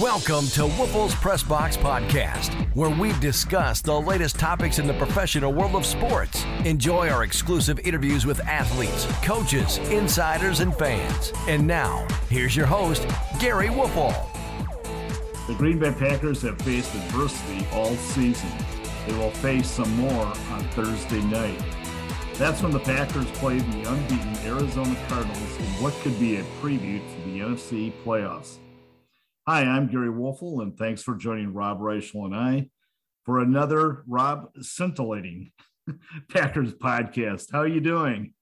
Welcome to Woelfel's Press Box Podcast, where we discuss the latest topics in the professional world of sports. Enjoy our exclusive interviews with athletes, coaches, insiders, and fans. And now, here's your host, Gary Woelfel. The Green Bay Packers have faced adversity all season. They will face some more on Thursday night. That's when the Packers play the unbeaten Arizona Cardinals in what could be a preview to the NFC playoffs. Hi, I'm Gary Woelfel, and thanks for joining Rob Reischel and I for another Rob scintillating Packers podcast. How are you doing?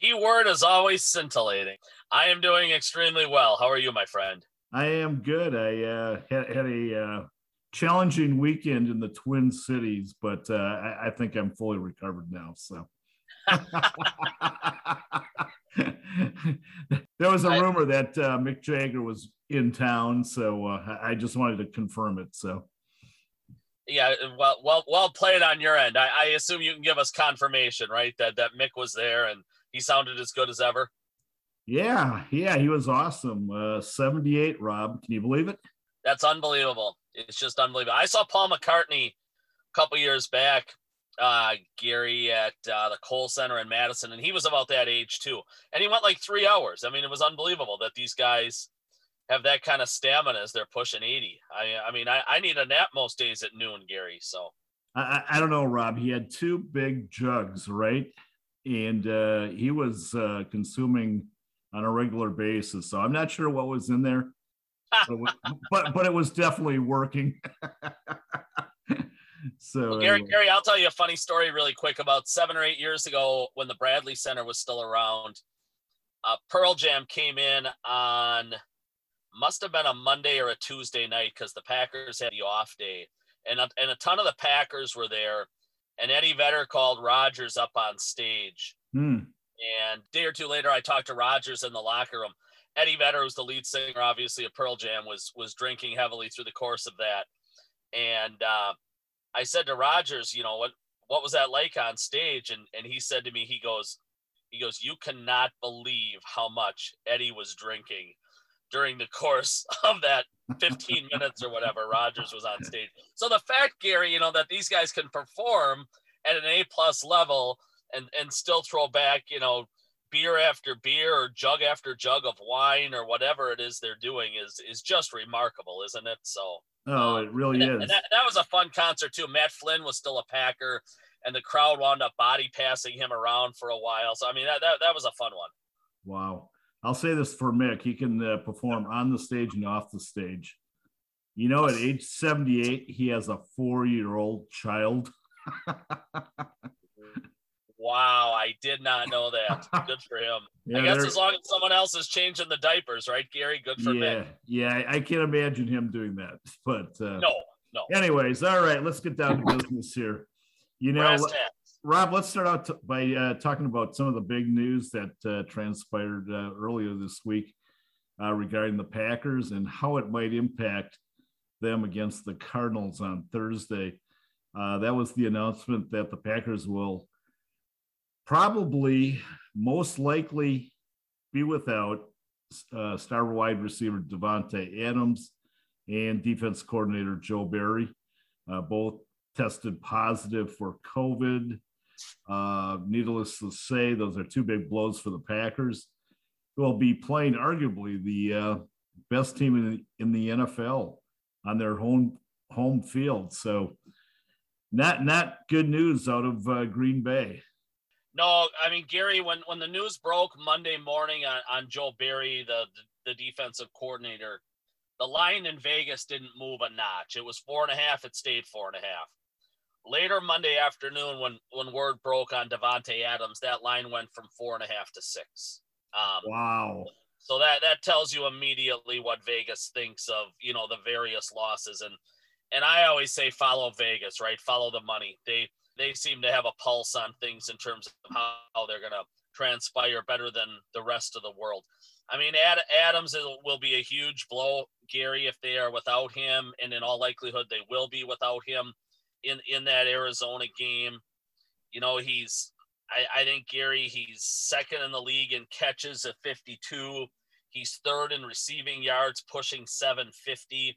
Keyword is always scintillating. I am doing extremely well. How are you, my friend? I am good. I uh, had, had, a uh, challenging weekend in the Twin Cities, but uh, I, I think I'm fully recovered now. So. there was a rumor that uh, Mick Jagger was in town, so uh, I just wanted to confirm it. So, yeah, well, well, well played on your end. I, I, assume you can give us confirmation, right? That that Mick was there and he sounded as good as ever. Yeah, yeah, he was awesome. Uh, Seventy-eight, Rob. Can you believe it? That's unbelievable. It's just unbelievable. I saw Paul McCartney a couple years back uh, Gary at uh, the Kohl Center in Madison, and he was about that age too. And he went like three hours. I mean, it was unbelievable that these guys have that kind of stamina as they're pushing 80. I, I mean, I, I need a nap most days at noon, Gary. So I, I don't know, Rob. He had two big jugs, right? And uh, he was uh, consuming on a regular basis. So I'm not sure what was in there, but, but, but it was definitely working. So well, Gary, Gary, I'll tell you a funny story really quick. About seven or eight years ago, when the Bradley Center was still around, uh, Pearl Jam came in on must have been a Monday or a Tuesday night because the Packers had the off day, and a, and a ton of the Packers were there. And Eddie Vedder called Rodgers up on stage. Hmm. And day or two later, I talked to Rodgers in the locker room. Eddie Vedder, was the lead singer, obviously, of Pearl Jam, was was drinking heavily through the course of that. And uh, I said to Rodgers, you know, what what was that like on stage? And and he said to me, he goes, he goes, you cannot believe how much Eddie was drinking during the course of that 15 minutes or whatever Rodgers was on stage. So the fact, Gary, you know, that these guys can perform at an A plus level and and still throw back, you know, beer after beer or jug after jug of wine or whatever it is they're doing is is just remarkable, isn't it? So Oh, it um, really and is. That, that, was a fun concert too. Matt Flynn was still a Packer, and the crowd wound up body passing him around for a while. So I mean, that that, that was a fun one. Wow. I'll say this for Mick: he can uh, perform on the stage and off the stage. You know, at age seventy-eight, he has a four-year-old child. Wow, I did not know that. Good for him. Yeah, I guess as long as someone else is changing the diapers, right, Gary? Good for yeah, Yeah, I can't imagine him doing that. But uh, no, no. Anyways, all right, let's get down to business here. You know, Rob, let's start out t- by uh, talking about some of the big news that uh, transpired uh, earlier this week uh, regarding the Packers and how it might impact them against the Cardinals on Thursday. Uh, that was the announcement that the Packers will probably most likely be without uh, star wide receiver Davante Adams and defense coordinator Joe Barry. Both tested positive for COVID. Uh, needless to say, those are two big blows for the Packers, who will be playing arguably the uh, best team in the, in the NFL on their home home field. So, not not good news out of uh, Green Bay. No, I mean Gary, when when the news broke Monday morning on, on Joe Barry, the, the, the defensive coordinator, the line in Vegas didn't move a notch. It was four and a half. It stayed four and a half. Later Monday afternoon, when when word broke on Davante Adams, that line went from four and a half to six. Um, wow. So that that tells you immediately what Vegas thinks of you know the various losses and and I always say follow Vegas, right? Follow the money. They they seem to have a pulse on things in terms of how they're going to transpire better than the rest of the world. I mean, Ad, Adams will be a huge blow, Gary, if they are without him, and in all likelihood, they will be without him in in that Arizona game. You know, he's I, I think Gary, he's second in the league in catches at 52. He's third in receiving yards, pushing 750.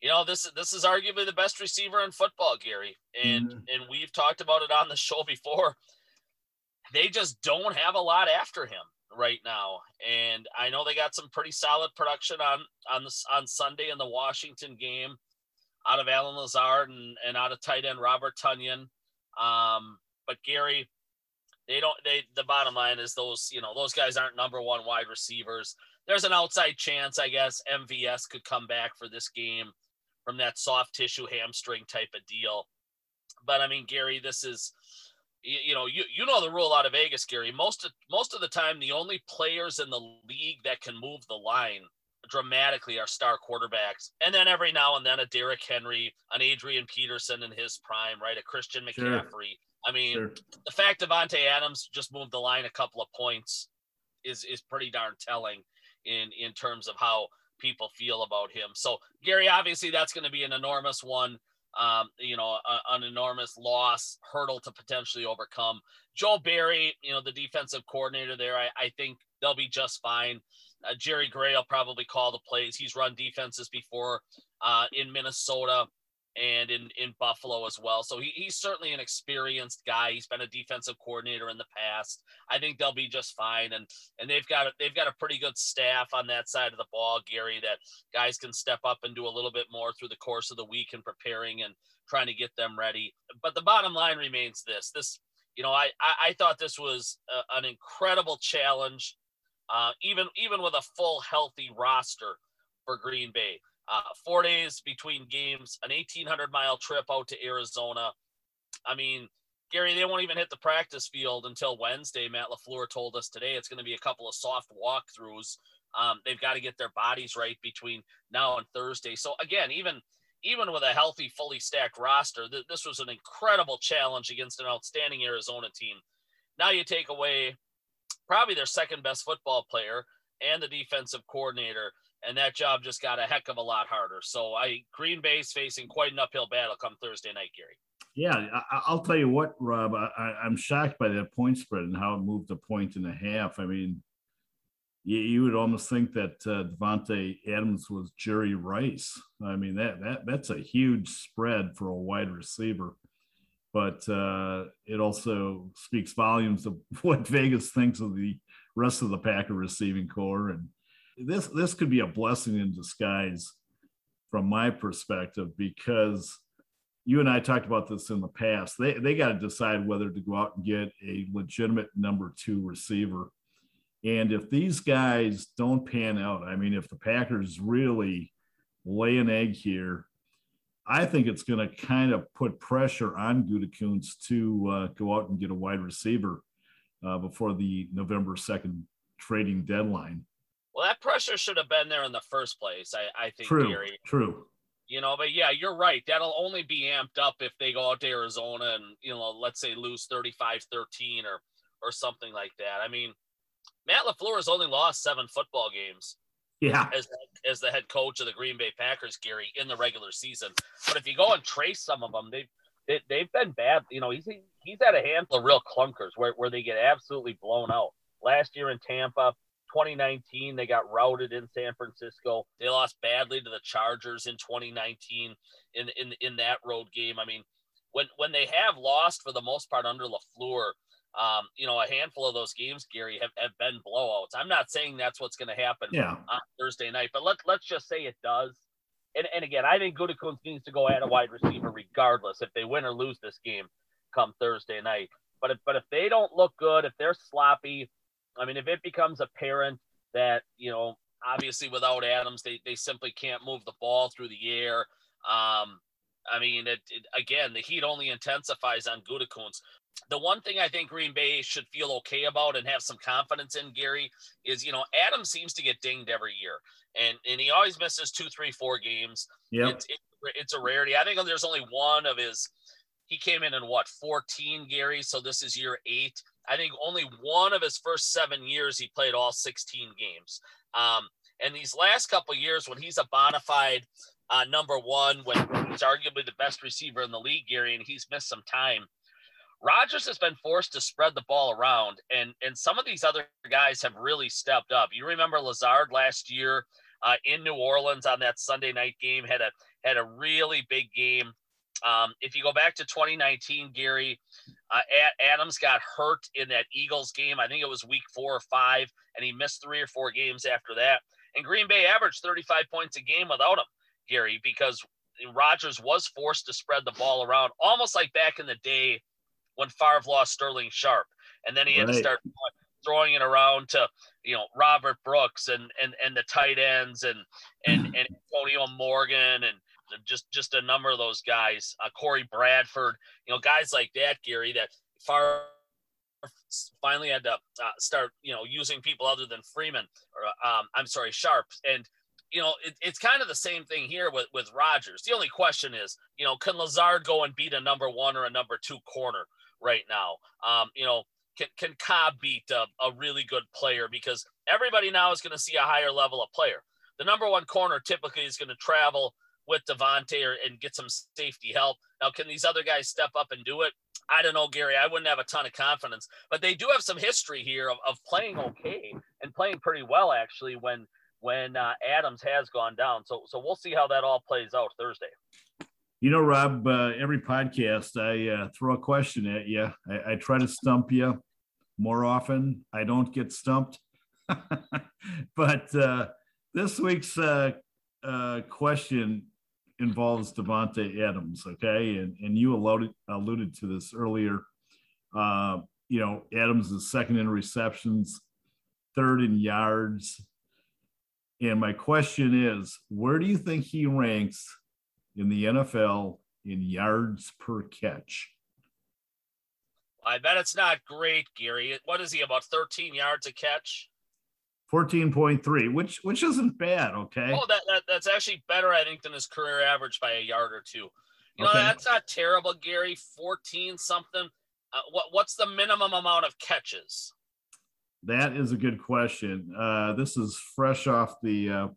You know, this this is arguably the best receiver in football, Gary. And mm-hmm. and we've talked about it on the show before. They just don't have a lot after him right now. And I know they got some pretty solid production on on the, on Sunday in the Washington game out of Allen Lazard and, and out of tight end Robert Tonyan. Um, but Gary, they don't they the bottom line is those, you know, those guys aren't number one wide receivers. There's an outside chance, I guess, MVS could come back for this game from that soft tissue hamstring type of deal. But I mean, Gary, this is you, you know, you you know the rule out of Vegas, Gary. Most of most of the time, the only players in the league that can move the line dramatically our star quarterbacks, and then every now and then a Derrick Henry, an Adrian Peterson in his prime, right? A Christian McCaffrey. Sure. I mean, sure. the fact Davante Adams just moved the line a couple of points is is pretty darn telling in in terms of how people feel about him. So Gary, obviously, that's going to be an enormous one um, you know, a, an enormous loss hurdle to potentially overcome. Joe Barry, you know, the defensive coordinator there, I, I think they'll be just fine. Uh, Jerry Gray will probably call the plays. He's run defenses before uh, in Minnesota and in in Buffalo as well. So he, he's certainly an experienced guy. He's been a defensive coordinator in the past. I think they'll be just fine. And and they've got a, they've got a pretty good staff on that side of the ball, Gary. That guys can step up and do a little bit more through the course of the week and preparing and trying to get them ready. But the bottom line remains this: this you know I I, I thought this was a, an incredible challenge, uh, even even with a full healthy roster for Green Bay uh, four days between games, an 1,800 mile trip out to Arizona. I mean, Gary, they won't even hit the practice field until Wednesday. Matt LaFleur told us today it's going to be a couple of soft walkthroughs. Um, they've got to get their bodies right between now and Thursday. So again, even even with a healthy, fully stacked roster, th- this was an incredible challenge against an outstanding Arizona team. Now you take away probably their second best football player and the defensive coordinator and that job just got a heck of a lot harder. So I Green Bay's facing quite an uphill battle come Thursday night, Gary. Yeah, I, will tell you what, Rob. I, am shocked by that point spread and how it moved a point and a half. I mean, you, you would almost think that uh, Davante Adams was Jerry Rice. I mean, that that that's a huge spread for a wide receiver. But uh, it also speaks volumes of what Vegas thinks of the rest of the Packer receiving corps. and this this could be a blessing in disguise from my perspective because you and I talked about this in the past. They they got to decide whether to go out and get a legitimate number two receiver. And if these guys don't pan out, I mean, if the Packers really lay an egg here, I think it's going to kind of put pressure on Gutekunst to uh, go out and get a wide receiver uh, before the November 2nd trading deadline. Well, that pressure should have been there in the first place. I, I think, true, Gary. True. You know, but yeah, you're right. That'll only be amped up if they go out to Arizona and, you know, let's say lose 35 13 or, or something like that. I mean, Matt LaFleur has only lost seven football games. Yeah. As, as the head coach of the Green Bay Packers, Gary, in the regular season. But if you go and trace some of them, they've, they, they've been bad. You know, he's, he's had a handful of real clunkers where, where they get absolutely blown out. Last year in Tampa, 2019, they got routed in San Francisco. They lost badly to the Chargers in 2019 in in in that road game. I mean, when when they have lost for the most part under Lafleur, um, you know, a handful of those games, Gary, have, have been blowouts. I'm not saying that's what's going to happen yeah. on Thursday night, but let let's just say it does. And, and again, I think Gutekunst needs to go at a wide receiver regardless if they win or lose this game come Thursday night. But if but if they don't look good, if they're sloppy, I mean, if it becomes apparent that, you know, obviously without Adams, they, they simply can't move the ball through the air. Um, I mean, it, it, again, the heat only intensifies on Gutekunst. The one thing I think Green Bay should feel okay about and have some confidence in, Gary, is you know Adam seems to get dinged every year, and and he always misses two, three, four games. Yeah, it's, it, it's a rarity. I think there's only one of his. He came in in what 14, Gary. So this is year eight. I think only one of his first seven years he played all 16 games. Um, and these last couple years, when he's a bona fide uh, number one, when he's arguably the best receiver in the league, Gary, and he's missed some time. Rodgers has been forced to spread the ball around, and and some of these other guys have really stepped up. You remember Lazard last year uh, in New Orleans on that Sunday night game had a had a really big game. Um, if you go back to 2019, Gary uh, Adams got hurt in that Eagles game. I think it was week four or five, and he missed three or four games after that. And Green Bay averaged 35 points a game without him, Gary, because Rodgers was forced to spread the ball around, almost like back in the day when Favre lost Sterling Sharpe, and then he had right. to start throwing it around to you know Robert Brooks and and and the tight ends and and and Antonio Morgan and just just a number of those guys, uh, Corey Bradford, you know, guys like that, Gary, that Favre finally had to uh, start, you know, using people other than Freeman or um, I'm sorry, Sharpe and you know, it, it's kind of the same thing here with with Rodgers. The only question is, you know, can Lazard go and beat a number one or a number two corner right now? Um, you know, can can Cobb beat a, a really good player because everybody now is going to see a higher level of player. The number one corner typically is going to travel with Davante or, and get some safety help. Now, can these other guys step up and do it? I don't know, Gary. I wouldn't have a ton of confidence, but they do have some history here of, of playing okay and playing pretty well actually when when uh, Adams has gone down. So so we'll see how that all plays out Thursday. You know, Rob. Uh, every podcast, I uh, throw a question at you. I, I try to stump you. More often, I don't get stumped. but uh, this week's uh, uh, question involves Davante Adams, okay? And and you alluded alluded to this earlier. Uh, you know, Adams is second in receptions, third in yards. And my question is, where do you think he ranks in the NFL in yards per catch? I bet it's not great, Gary. What is he about 13 yards a catch? 14.3, which which isn't bad, okay? Oh, that, that that's actually better, I think, than his career average by a yard or two. You know, okay. that's not terrible, Gary. 14 something. Uh, what what's the minimum amount of catches? That is a good question. Uh, this is fresh off the uh,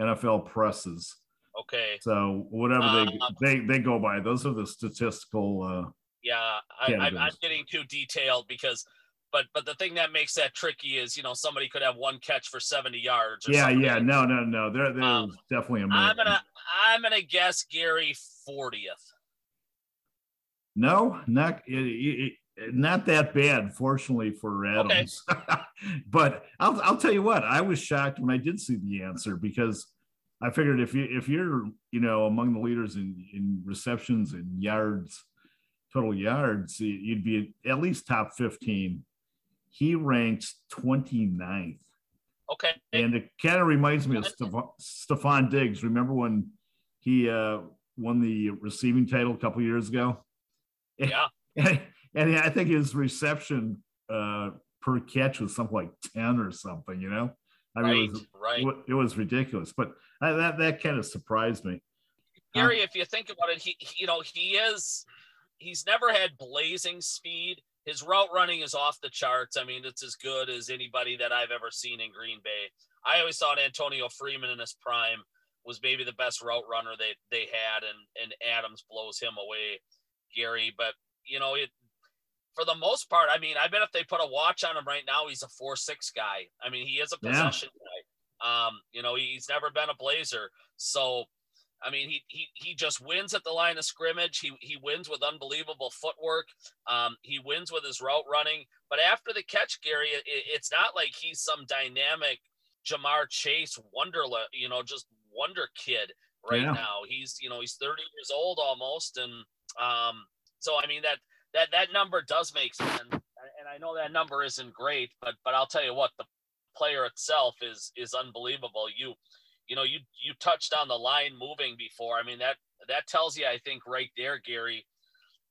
NFL presses. Okay. So whatever they um, they they go by, those are the statistical. Uh, yeah, I, am getting too detailed because but but the thing that makes that tricky is you know somebody could have one catch for 70 yards yeah something. yeah no no no there there's um, definitely a i'm gonna i'm gonna guess gary 40th no not it, it, not that bad fortunately for adams okay. but I'll, I'll tell you what i was shocked when i did see the answer because i figured if you if you're you know among the leaders in in receptions and yards total yards you'd be at least top 15 he ranks 29th. Okay. And it kind of reminds me of Stefon Diggs. Remember when he uh, won the receiving title a couple years ago? Yeah. And, and I think his reception uh, per catch was something like 10 or something, you know? I mean, right, it was, right. It was ridiculous, but I, that, that kind of surprised me. Gary, if you think about it, he, you know, he is, he's never had blazing speed his route running is off the charts. I mean, it's as good as anybody that I've ever seen in Green Bay. I always thought Antonio Freeman in his prime was maybe the best route runner they they had, and and Adams blows him away, Gary. But you know, it for the most part, I mean, I bet if they put a watch on him right now, he's a four six guy. I mean, he is a possession yeah. guy. Um, you know, he's never been a blazer. So I mean, he he he just wins at the line of scrimmage. He he wins with unbelievable footwork. Um, he wins with his route running. But after the catch, Gary, it, it's not like he's some dynamic Ja'Marr Chase wonderland, you know, just wonder kid right yeah. now. He's you know he's 30 years old almost, and um, so I mean that that that number does make sense. And I know that number isn't great, but but I'll tell you what, the player itself is is unbelievable. You you know, you you touched on the line moving before. I mean that that tells you, I think, right there, Gary,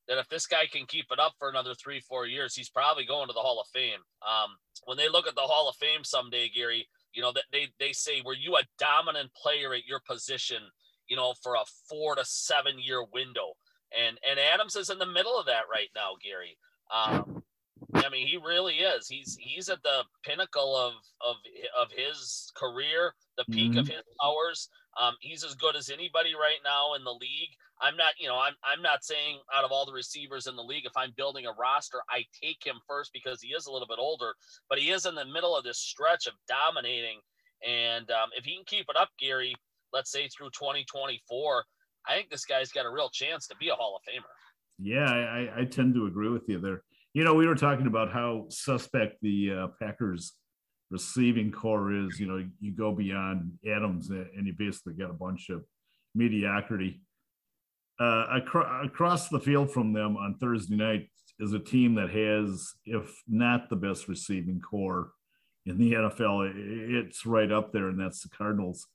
that if this guy can keep it up for another three, four years, he's probably going to the Hall of Fame. Um, when they look at the Hall of Fame someday, Gary, you know that they they say, were you a dominant player at your position? You know, for a four to seven year window, and and Adams is in the middle of that right now, Gary. Um, I mean, he really is. He's he's at the pinnacle of of of his career, the peak mm-hmm. of his powers. Um, he's as good as anybody right now in the league. I'm not, you know, I'm I'm not saying out of all the receivers in the league, if I'm building a roster, I take him first because he is a little bit older, but he is in the middle of this stretch of dominating. And um, if he can keep it up, Gary, let's say through 2024, I think this guy's got a real chance to be a Hall of Famer. Yeah, I, I tend to agree with you there. You know, we were talking about how suspect the uh, Packers receiving corps is. You know, you go beyond Adams and you basically get a bunch of mediocrity. Uh, acro- across the field from them on Thursday night is a team that has, if not the best receiving corps in the NFL, it's right up there, and that's the Cardinals.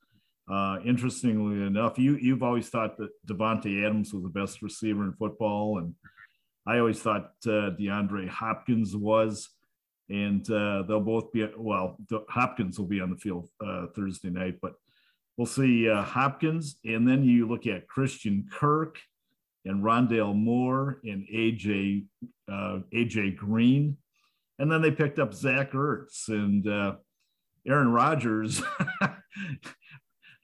Uh, interestingly enough, you you've always thought that Davante Adams was the best receiver in football, and I always thought uh, DeAndre Hopkins was, and uh, they'll both be well. Hopkins will be on the field uh, Thursday night, but we'll see uh, Hopkins, and then you look at Christian Kirk and Rondale Moore and AJ uh, AJ Green, and then they picked up Zach Ertz and Aaron Rodgers.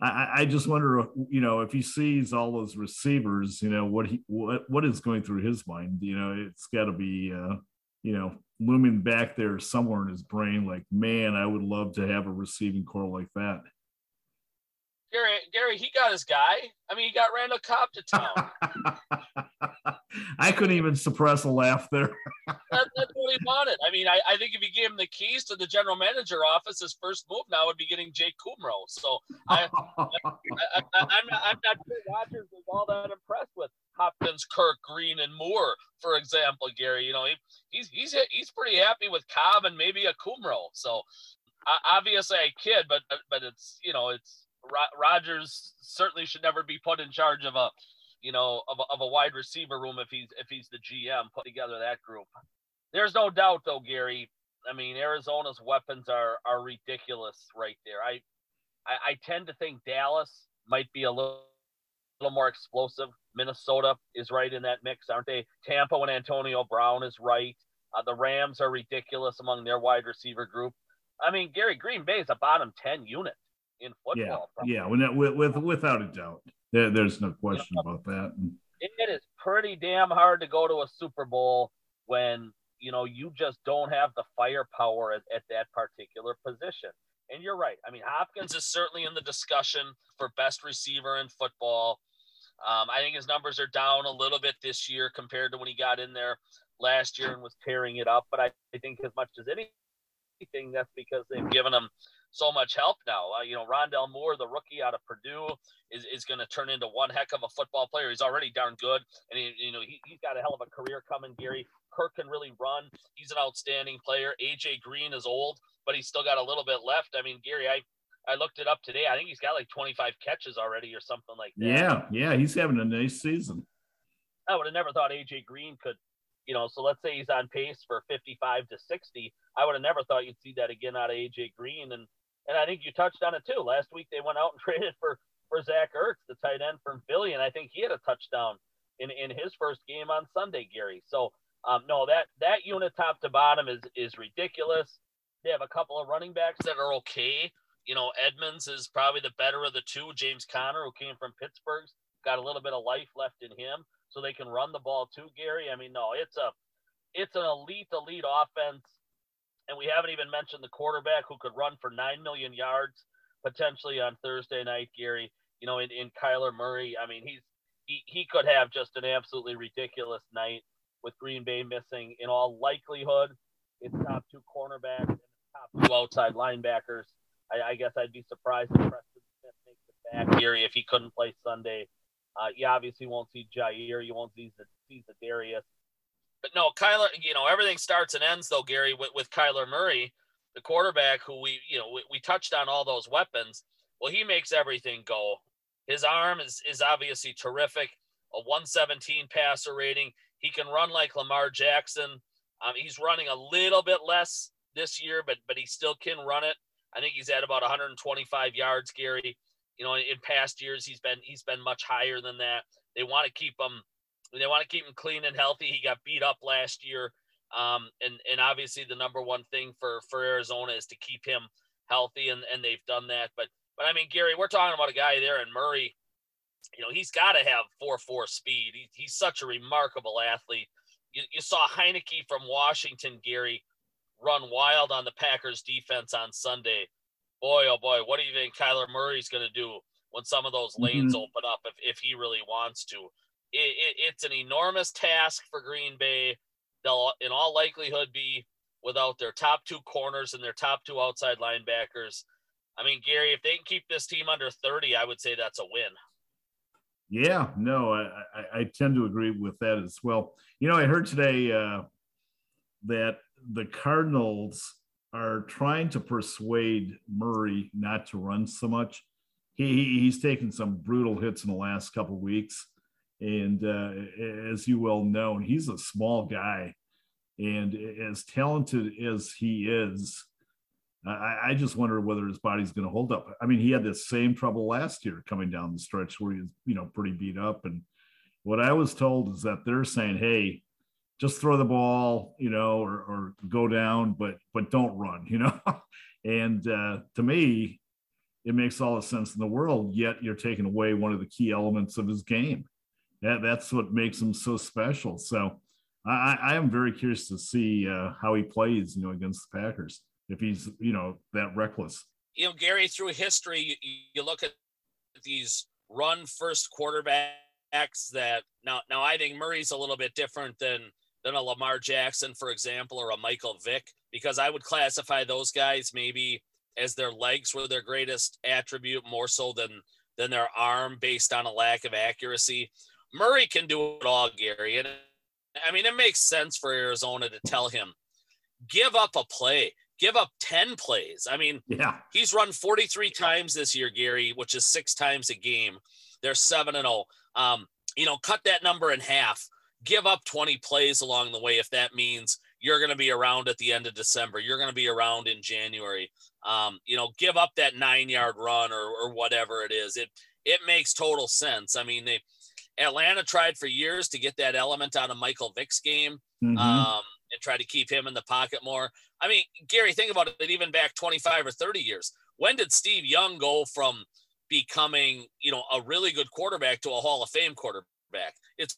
I, I just wonder, you know, if he sees all those receivers, you know, what he what what is going through his mind? You know, it's got to be, uh, you know, looming back there somewhere in his brain. Like, man, I would love to have a receiving corps like that. Gary, Gary, he got his guy. I mean, he got Randall Cobb to town. I couldn't even suppress a laugh there. that, that's what he wanted. I mean, I, I think if he gave him the keys to the general manager office, his first move now would be getting Jake Kumerow. So I, I'm not, I'm not sure Rodgers was all that impressed with Hopkins, Kirk, Green, and Moore, for example. Gary, you know, he, he's he's he's pretty happy with Cobb and maybe a Kumerow. So obviously, I kid, but but it's you know it's Rodgers certainly should never be put in charge of a, you know, of a, of a wide receiver room if he's if he's the GM put together that group. There's no doubt though, Gary. I mean, Arizona's weapons are are ridiculous right there. I I, I tend to think Dallas might be a little, little more explosive. Minnesota is right in that mix, aren't they? Tampa and Antonio Brown is right. Uh, the Rams are ridiculous among their wide receiver group. I mean, Gary Green Bay is a bottom ten unit in football. Yeah, yeah, with, with, without a doubt, there, there's no question about that. It is pretty damn hard to go to a Super Bowl when you know you just don't have the firepower at, at that particular position. And you're right. I mean, Hopkins is certainly in the discussion for best receiver in football. Um, I think his numbers are down a little bit this year compared to when he got in there last year and was tearing it up. But I, I think as much as anything, that's because they've given him so much help now. Uh, you know, Rondale Moore, the rookie out of Purdue, is, is going to turn into one heck of a football player. He's already darn good, and he, you know he, he's got a hell of a career coming. Gary Kirk can really run. He's an outstanding player. AJ Green is old, but he's still got a little bit left. I mean, Gary, I I looked it up today. I think he's got like 25 catches already or something like that. Yeah, yeah, he's having a nice season. I would have never thought AJ Green could, you know. So let's say he's on pace for 55 to 60. I would have never thought you'd see that again out of AJ Green. And and I think you touched on it too. Last week they went out and traded for for Zach Ertz, the tight end from Philly, and I think he had a touchdown in in his first game on Sunday, Gary. So um, no, that that unit top to bottom is is ridiculous. They have a couple of running backs that are okay. You know, Edmonds is probably the better of the two. James Conner, who came from Pittsburgh, got a little bit of life left in him, so they can run the ball too, Gary. I mean, no, it's a it's an elite elite offense and we haven't even mentioned the quarterback who could run for 9 million yards potentially on Thursday night, Gary. You know, in, in Kyler Murray. I mean, he's he, he could have just an absolutely ridiculous night with Green Bay missing, in all likelihood, its top two cornerbacks and top two outside linebackers. I, I guess I'd be surprised if Preston Smith makes it back, Gary, if he couldn't play Sunday. Uh, you obviously won't see Jaire. You won't see, see Darius. But no, Kyler, you know, everything starts and ends though, Gary, with, with Kyler Murray, the quarterback who we, you know, we, we touched on all those weapons. Well, he makes everything go. His arm is, is obviously terrific. A 117 passer rating. He can run like Lamar Jackson. Um, he's running a little bit less this year, but but he still can run it. I think he's at about 125 yards, Gary. You know, in, in past years he's been he's been much higher than that. They want to keep him they want to keep him clean and healthy. He got beat up last year. Um, and, and obviously the number one thing for, for Arizona is to keep him healthy and, and they've done that. But But I mean, Gary, we're talking about a guy there in Murray. You know, he's got to have four four speed. He, he's such a remarkable athlete. You, you saw Heinicke from Washington, Gary, run wild on the Packers defense on Sunday. Boy, oh boy, what do you think Kyler Murray's going to do when some of those lanes mm-hmm. open up if, if he really wants to? It, it, it's an enormous task for Green Bay. They'll, in all likelihood, be without their top two corners and their top two outside linebackers. I mean, Gary, if they can keep this team under 30, I would say that's a win. Yeah, no, I, I, tend to agree with that as well. You know, I heard today uh, that the Cardinals are trying to persuade Murray not to run so much. He, he's taken some brutal hits in the last couple weeks, and uh, as you well know, he's a small guy, and as talented as he is, I, I just wonder whether his body's going to hold up. I mean, he had the same trouble last year coming down the stretch where he was, you know, pretty beat up. And what I was told is that they're saying, hey, just throw the ball, you know, or, or go down, but but don't run, you know. and uh, to me, it makes all the sense in the world. Yet you're taking away one of the key elements of his game. That that's what makes him so special. So I, I am very curious to see uh, how he plays, you know, against the Packers if he's you know that reckless. You know, Gary, through history, you, you look at these run first quarterbacks that now now I think Murray's a little bit different than than a Lamar Jackson, for example, or a Michael Vick, because I would classify those guys maybe as their legs were their greatest attribute more so than than their arm based on a lack of accuracy. Murray can do it all, Gary. And I mean, it makes sense for Arizona to tell him, give up a play, give up 10 plays. I mean, yeah, he's run 43 times this year, Gary, which is six times a game. They're seven and oh. Um, you know, cut that number in half give up 20 plays along the way if that means you're going to be around at the end of December. You're going to be around in January. Um, you know, give up that nine yard run or, or whatever it is. It it makes total sense. I mean, they Atlanta tried for years to get that element out of Michael Vick's game mm-hmm. um, and try to keep him in the pocket more. I mean, Gary, think about it. Even back 25 or 30 years, when did Steve Young go from becoming, you know, a really good quarterback to a Hall of Fame quarterback? It's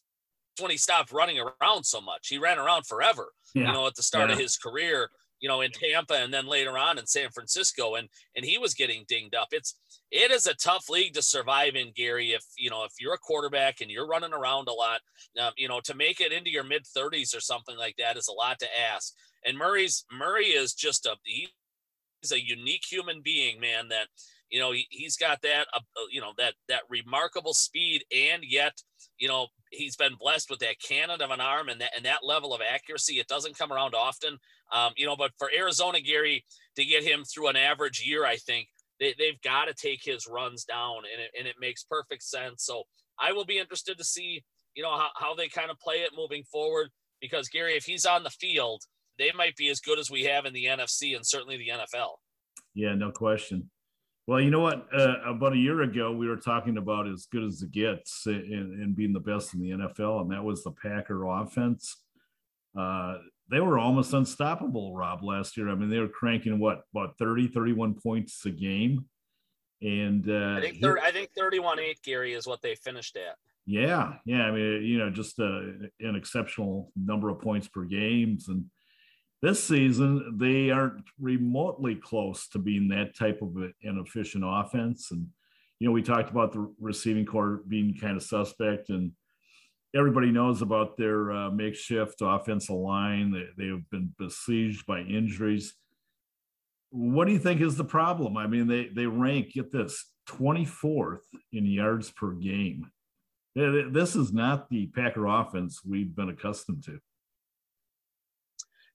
when he stopped running around so much. He ran around forever, yeah. you know, at the start yeah. of his career, you know, in Tampa and then later on in San Francisco, and and he was getting dinged up. It's it is a tough league to survive in, Gary. If you know if you're a quarterback and you're running around a lot, um, you know, to make it into your mid 30s or something like that is a lot to ask. And Murray's Murray is just a he's a unique human being, man. That you know he, he's got that uh, you know that that remarkable speed and yet you know he's been blessed with that cannon of an arm and that and that level of accuracy. It doesn't come around often, um, you know. But for Arizona, Gary, to get him through an average year, I think they, they've got to take his runs down, and it, and it makes perfect sense. So I will be interested to see, you know, how, how they kind of play it moving forward. Because Gary, if he's on the field, they might be as good as we have in the NFC and certainly the NFL. Yeah, no question. Well, you know what? Uh, about a year ago, we were talking about as good as it gets and, being the best in the NFL, and that was the Packer offense. Uh, they were almost unstoppable, Rob, last year. I mean, they were cranking what, about 30, 31 points a game. And uh, I think, 30, I think 31 8, Gary, is what they finished at. Yeah. Yeah. I mean, you know, just uh, an exceptional number of points per games. And, this season, they aren't remotely close to being that type of an efficient offense. And, you know, we talked about the receiving corps being kind of suspect, and everybody knows about their uh, makeshift offensive line. They, they have been besieged by injuries. What do you think is the problem? I mean, they, they rank, get this, 24th in yards per game. This is not the Packer offense we've been accustomed to.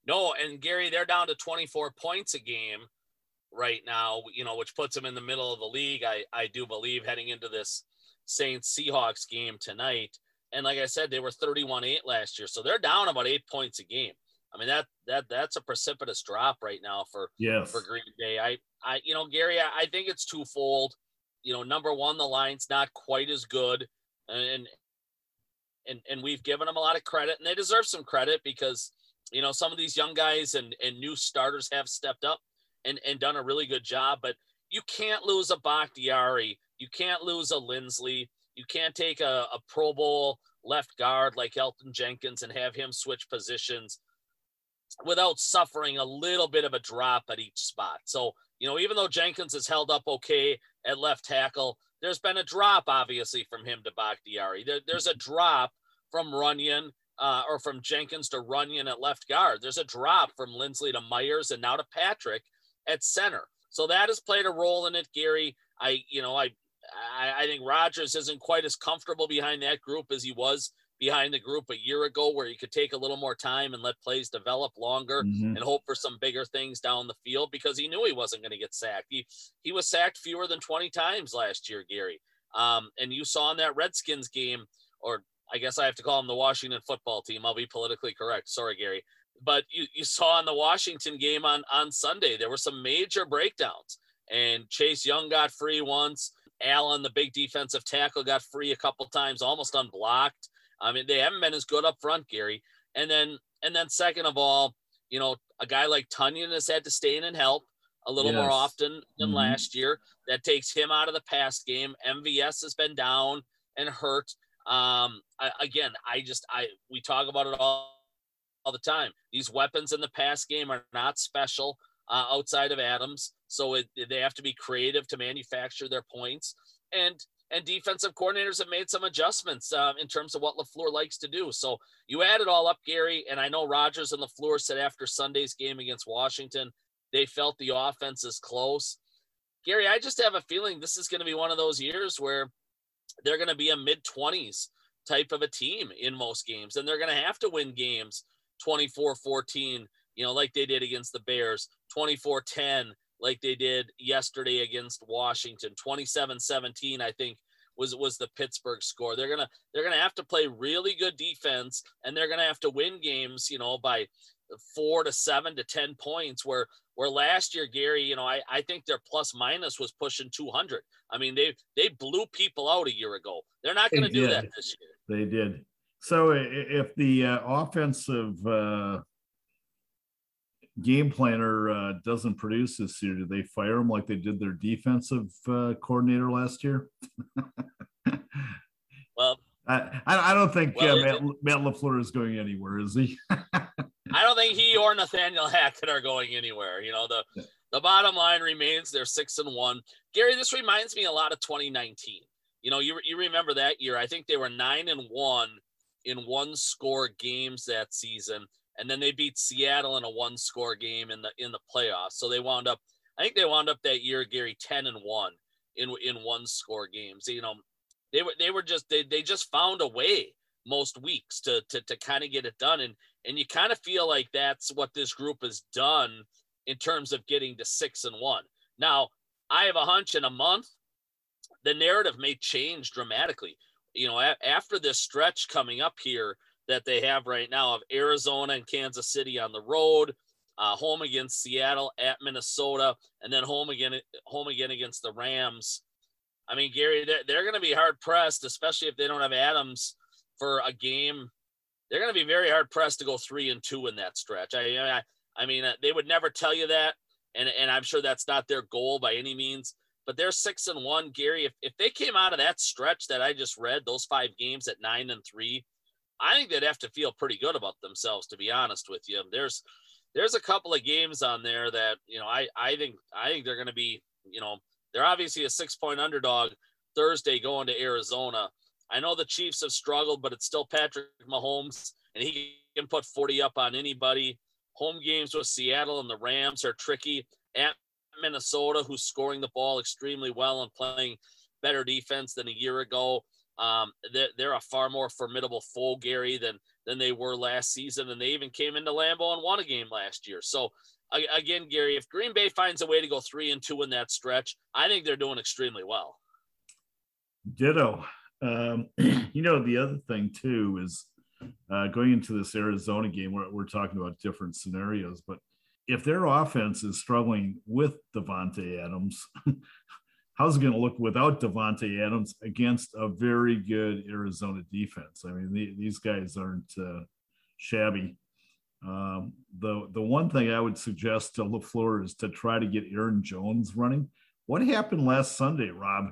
No, and Gary, they're down to 24 points a game right now, you know, which puts them in the middle of the league. I, I do believe heading into this Saints Seahawks game tonight. And like I said, they were 31 8 last year. So they're down about eight points a game. I mean, that that that's a precipitous drop right now for yes. for Green Bay. I I you know, Gary, I, I think it's twofold. You know, number one, the line's not quite as good. And and and we've given them a lot of credit, and they deserve some credit because you know, some of these young guys and, and new starters have stepped up and, and done a really good job. But you can't lose a Bakhtiari, you can't lose a Linsley, you can't take a, a Pro Bowl left guard like Elgton Jenkins and have him switch positions without suffering a little bit of a drop at each spot. So, you know, even though Jenkins has held up okay at left tackle, there's been a drop, obviously, from him to Bakhtiari. There, there's a drop from Runyan uh, or from Jenkins to Runyan at left guard. There's a drop from Linsley to Myers and now to Patrick at center. So that has played a role in it, Gary. I, you know, I, I, I think Rodgers isn't quite as comfortable behind that group as he was behind the group a year ago, where he could take a little more time and let plays develop longer mm-hmm. and hope for some bigger things down the field because he knew he wasn't going to get sacked. He he was sacked fewer than 20 times last year, Gary. Um, and you saw in that Redskins game, or I guess I have to call him the Washington football team. I'll be politically correct. Sorry, Gary. But you, you saw in the Washington game on, on Sunday, there were some major breakdowns. And Chase Young got free once. Allen, the big defensive tackle, got free a couple times, almost unblocked. I mean, they haven't been as good up front, Gary. And then, and then, second of all, you know, a guy like Tonyan has had to stay in and help a little yes. more often than mm-hmm. last year. That takes him out of the pass game. MVS has been down and hurt. Um, I, again, I just I we talk about it all all the time. These weapons in the pass game are not special uh, outside of Adams, so it, they have to be creative to manufacture their points. And and defensive coordinators have made some adjustments um, in terms of what LaFleur likes to do. So you add it all up, Gary, and I know Rodgers and LaFleur said after Sunday's game against Washington, they felt the offense is close. Gary, I just have a feeling this is going to be one of those years where they're going to be a mid 20s type of a team in most games, and they're going to have to win games 24 14, you know, like they did against the Bears, 24 10, like they did yesterday against Washington, 27 17, I think was was the Pittsburgh score. They're gonna they're gonna have to play really good defense, and they're gonna have to win games, you know, by four to seven to ten points. Where where last year, Gary, you know, I, I think their plus minus was pushing 200. I mean, they they blew people out a year ago. They're not going to do that this year. They did. So if the uh, offensive uh, game planner uh, doesn't produce this year, do they fire him like they did their defensive uh, coordinator last year? well, I, I don't think well, uh, Matt, Matt LaFleur is going anywhere, is he? I don't think he or Nathaniel Hackett are going anywhere. You know, the yeah. the bottom line remains they're six and one. Gary, this reminds me a lot of 2019. You know, you, you remember that year. I think they were nine and one in one score games that season. And then they beat Seattle in a one score game in the in the playoffs. So they wound up, I think they wound up that year, Gary, 10 and one in in one score games. You know, they were they were just they they just found a way most weeks to to to kind of get it done. And and you kind of feel like that's what this group has done in terms of getting to six and one. Now, I have a hunch in a month, the narrative may change dramatically you know, a- after this stretch coming up here that they have right now of Arizona and Kansas City on the road, uh, home against Seattle, at Minnesota, and then home again, home again against the Rams. I mean, Gary, they're, they're going to be hard pressed, especially if they don't have Adams for a game. They're going to be very hard pressed to go three and two in that stretch. I, I, I mean, uh, they would never tell you that, and and I'm sure that's not their goal by any means but they're six and one. Gary, if, if they came out of that stretch that I just read, those five games at nine and three, I think they'd have to feel pretty good about themselves, to be honest with you. There's there's a couple of games on there that, you know, I, I think I think they're gonna be, you know, they're obviously a six point underdog Thursday going to Arizona. I know the Chiefs have struggled, but it's still Patrick Mahomes, and he can put 40 up on anybody. Home games with Seattle and the Rams are tricky. At Minnesota, who's scoring the ball extremely well and playing better defense than a year ago. Um, they're, they're, a far more formidable foe, Gary, than than they were last season, and they even came into Lambeau and won a game last year. So again, Gary, if Green Bay finds a way to go three and two in that stretch, I think they're doing extremely well. Ditto. Um, you know, the other thing too is uh, going into this Arizona game, where we're talking about different scenarios, but if their offense is struggling with Davante Adams, how's it going to look without Davante Adams against a very good Arizona defense? I mean, the, these guys aren't uh, shabby. Um, the the one thing I would suggest to Lafleur is to try to get Aaron Jones running. what happened last Sunday, Rob?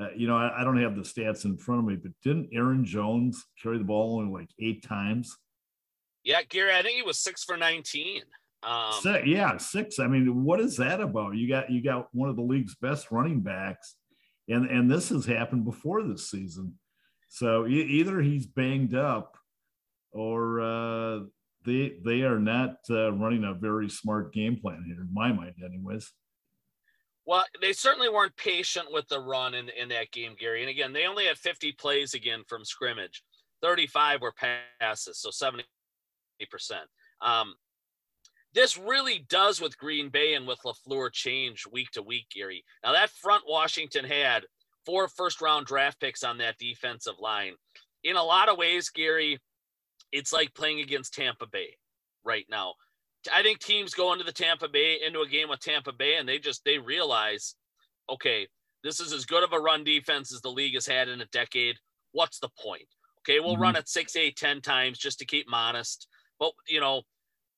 Uh, you know, I, I, don't have the stats in front of me, but didn't Aaron Jones carry the ball only like eight times? Yeah, Gary, I think he was six for 19. Um, six, yeah, six. I mean, what is that about? You got you got one of the league's best running backs, and and this has happened before this season. So e- either he's banged up, or uh, they they are not uh, running a very smart game plan here, in my mind, anyways. Well, they certainly weren't patient with the run in, in that game, Gary. And again, they only had 50 plays again from scrimmage. 35 were passes, so 70%. Um, this really does with Green Bay and with LaFleur change week to week, Gary. Now, that front Washington had four first round draft picks on that defensive line. In a lot of ways, Gary, it's like playing against Tampa Bay right now. I think teams go into the Tampa Bay into a game with Tampa Bay and they just they realize, okay, this is as good of a run defense as the league has had in a decade. What's the point? Okay, we'll mm-hmm. run it six, eight, ten times just to keep them honest. But you know,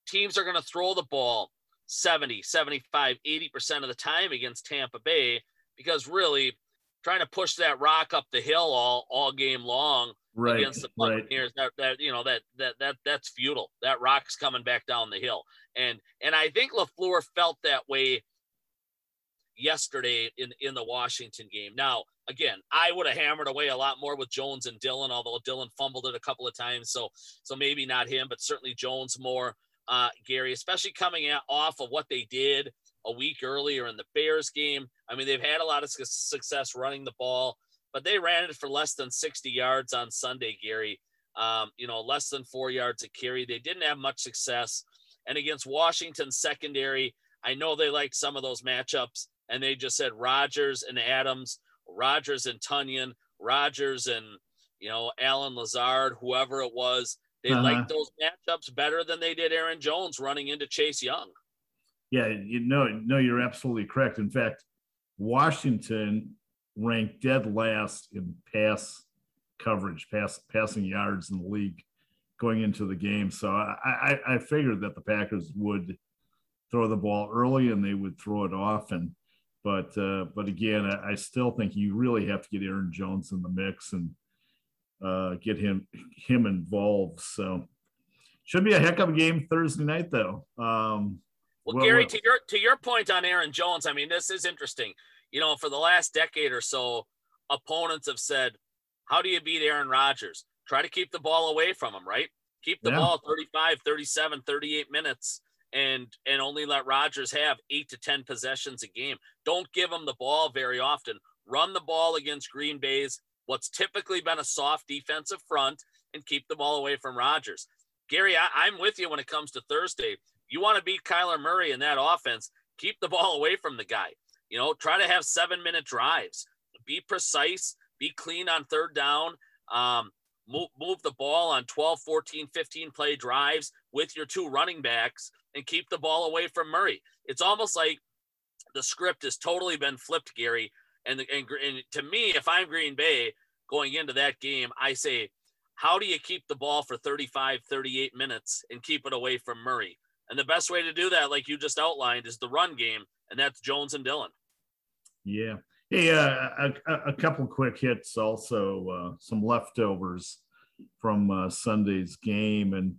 teams are going to throw the ball 70, 75, 80% of the time against Tampa Bay because really trying to push that rock up the hill all all game long right, against the Buccaneers. Right. That, that you know that that that that's futile. That rock's coming back down the hill, and and I think LaFleur felt that way yesterday in in the Washington game. Now, again, I would have hammered away a lot more with Jones and Dillon, although Dillon fumbled it a couple of times, so so maybe not him, but certainly Jones more. Uh, Gary, especially coming off of what they did a week earlier in the Bears game. I mean, they've had a lot of success running the ball but they ran it for less than 60 yards on Sunday, Gary. Um, you know, less than four yards a carry. They didn't have much success. And against Washington secondary, I know they like some of those matchups, and they just said Rodgers and Adams, Rodgers and Tonyan, Rodgers and you know Allen Lazard, whoever it was. They uh-huh. liked those matchups better than they did Aaron Jones running into Chase Young. Yeah, you know, no, you're absolutely correct. In fact, Washington ranked dead last in pass coverage, pass passing yards in the league going into the game. So I, I, I figured that the Packers would throw the ball early and they would throw it often. But uh, but again, I, I, still think you really have to get Aaron Jones in the mix and uh, get him him involved. So should be a heck of a game Thursday night, though. Um, well, well, Gary, to your to your point on Aaron Jones, I mean, this is interesting you know, for the last decade or so, opponents have said, how do you beat Aaron Rodgers? Try to keep the ball away from him, right? Keep the yeah. ball 35, 37, 38 minutes and and only let Rodgers have 8 to 10 possessions a game. Don't give him the ball very often. Run the ball against Green Bay's what's typically been a soft defensive front and keep the ball away from Rodgers. Gary, I, am with you when it comes to Thursday. You want to beat Kyler Murray in that offense, keep the ball away from the guy. You know, try to have seven minute drives. Be precise, be clean on third down. Um, move, move the ball on 12, 14, 15 play drives with your two running backs and keep the ball away from Murray. It's almost like the script has totally been flipped, Gary. And, and, and to me, if I'm Green Bay going into that game, I say, how do you keep the ball for 35, 38 minutes and keep it away from Murray? And the best way to do that, like you just outlined, is the run game, and that's Jones and Dillon. Yeah. Hey, uh, a, a couple quick hits, also uh, some leftovers from uh, Sunday's game, and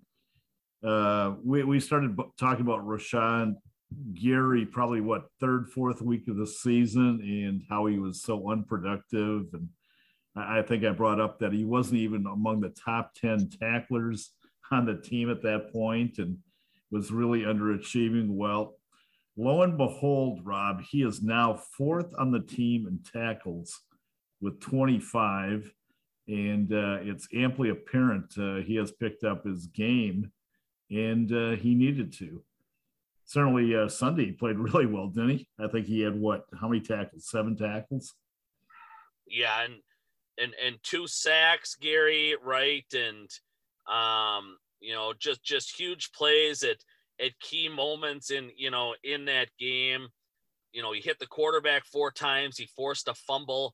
uh, we we started b- talking about Rashan Gary, probably what third, fourth week of the season, and how he was so unproductive, and I, I think I brought up that he wasn't even among the top ten tacklers on the team at that point, and was really underachieving. Well, lo and behold, Rob, he is now fourth on the team in tackles with 25. And uh, it's amply apparent uh, he has picked up his game and uh, he needed to. Certainly, uh, Sunday he played really well, didn't he? I think he had what? How many tackles? Seven tackles. Yeah, and and and two sacks, Gary, right? And um, you know, just just huge plays at at key moments in you know in that game. You know, he hit the quarterback four times. He forced a fumble.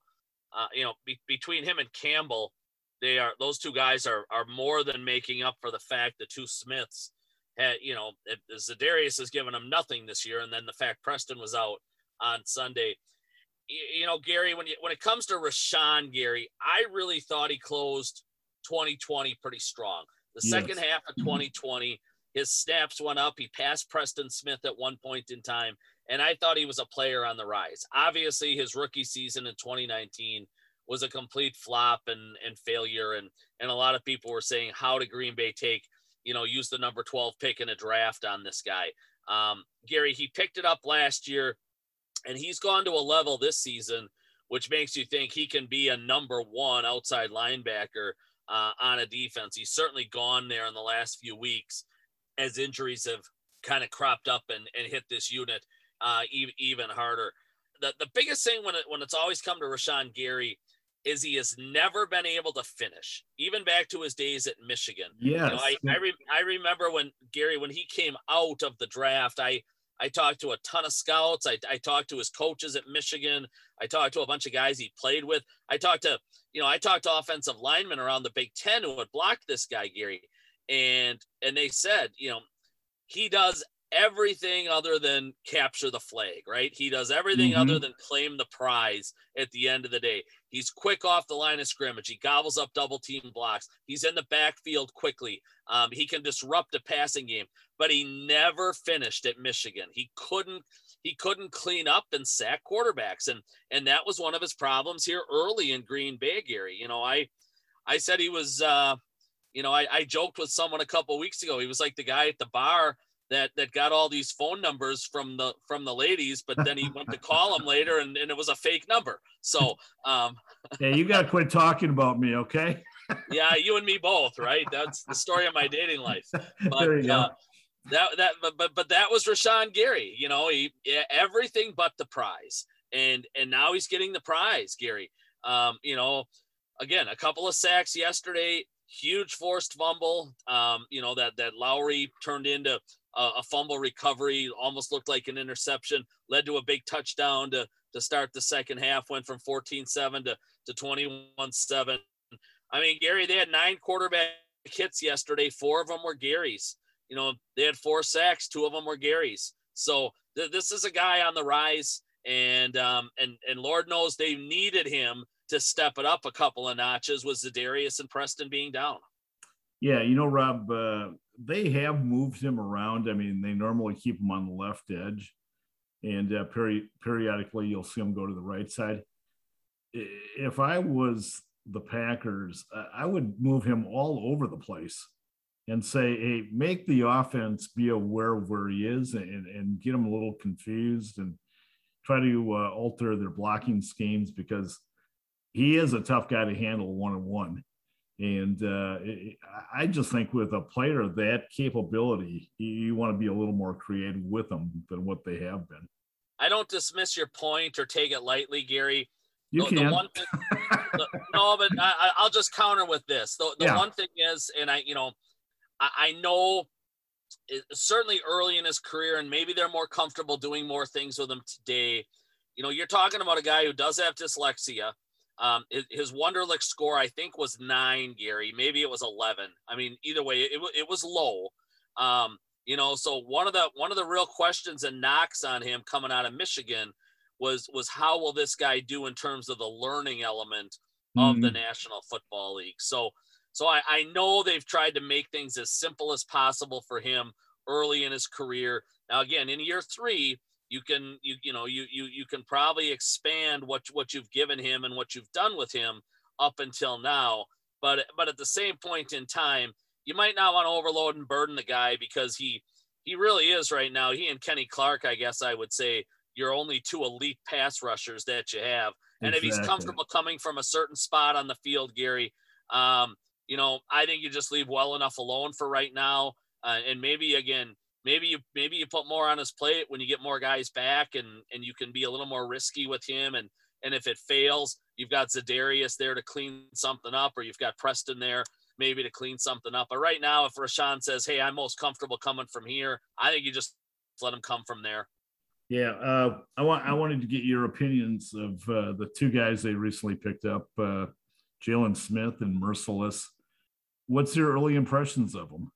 Uh, you know, be, between him and Campbell, they are those two guys are are more than making up for the fact the two Smiths had you know Za'Darius has given them nothing this year, and then the fact Preston was out on Sunday. you know, Gary, when you when it comes to Rashan Gary, I really thought he closed 2020 pretty strong. The yes. second half of 2020, his snaps went up. He passed Preston Smith at one point in time, and I thought he was a player on the rise. Obviously, his rookie season in 2019 was a complete flop and and failure, and and a lot of people were saying, how did Green Bay take, you know, use the number 12 pick in a draft on this guy? Um, Gary, he picked it up last year, and he's gone to a level this season which makes you think he can be a number one outside linebacker uh, on a defense. He's certainly gone there in the last few weeks as injuries have kind of cropped up and, and hit this unit uh, even, even harder. The, the biggest thing when, it, when it's always come to Rashan Gary is he has never been able to finish, even back to his days at Michigan. Yes. You know, I, I, re, I remember when Gary, when he came out of the draft, I, I talked to a ton of scouts. I, I talked to his coaches at Michigan. I talked to a bunch of guys he played with. I talked to, you know, I talked to offensive linemen around the Big Ten who would block this guy, Gary. And and they said, you know, he does everything other than capture the flag, right? He does everything mm-hmm. other than claim the prize at the end of the day. He's quick off the line of scrimmage. He gobbles up double team blocks. He's in the backfield quickly. Um, he can disrupt a passing game, but he never finished at Michigan. He couldn't he couldn't clean up and sack quarterbacks, and and that was one of his problems here early in Green Bay, Gary. You know, I I said he was. Uh, you know, I, I joked with someone a couple weeks ago. He was like the guy at the bar that that got all these phone numbers from the from the ladies but then he went to call them later and, and it was a fake number. So um yeah you got to quit talking about me okay? Yeah you and me both right? That's the story of my dating life. But uh, that that but, but but that was Rashan Gary you know? He everything but the prize. And and now he's getting the prize gary. Um you know again a couple of sacks yesterday huge forced fumble um you know that that Lowry turned into a fumble recovery, almost looked like an interception, led to a big touchdown to, to start the second half, went from 14 7 to, to 21 7. I mean, Gary, they had nine quarterback hits yesterday. Four of them were Gary's. You know, they had four sacks, two of them were Gary's. So th- this is a guy on the rise, and um, and and Lord knows they needed him to step it up a couple of notches. Was Za'Darius and Preston being down? Yeah, you know, Rob, uh, they have moved him around. I mean, they normally keep him on the left edge, and uh, peri- periodically you'll see him go to the right side. If I was the Packers, I would move him all over the place and say, hey, make the offense be aware of where he is and, and get him a little confused and try to uh, alter their blocking schemes because he is a tough guy to handle one on one. And uh, it, I just think with a player of that capability, you, you want to be a little more creative with them than what they have been. I don't dismiss your point or take it lightly, Gary. You the, can. The one thing, the, no, but I, will just counter with this. The, the yeah. one thing is, and I, you know, I, I know it, certainly early in his career, and maybe they're more comfortable doing more things with him today. You know, you're talking about a guy who does have dyslexia. Um, his Wonderlic score, I think, was nine, Gary. Maybe it was 11. I mean, either way, it, it was low. Um, you know, so one of the one of the real questions and knocks on him coming out of Michigan was was how will this guy do in terms of the learning element of mm-hmm. the National Football League? So so I, I know they've tried to make things as simple as possible for him early in his career. Now, again, in year three, you can you you know you you you can probably expand what what you've given him and what you've done with him up until now but but at the same point in time you might not want to overload and burden the guy because he he really is right now he and Kenny Clark I guess I would say you're only two elite pass rushers that you have and exactly. if he's comfortable coming from a certain spot on the field Gary um you know I think you just leave well enough alone for right now uh, and maybe again maybe you maybe you put more on his plate when you get more guys back and and you can be a little more risky with him. And and if it fails you've got Za'Darius there to clean something up or you've got Preston there maybe to clean something up. But right now if Rashan says hey I'm most comfortable coming from here I think you just let him come from there. Yeah uh, I want I wanted to get your opinions of uh, the two guys they recently picked up uh, Jaylon Smith and Mercilus. what's your early impressions of them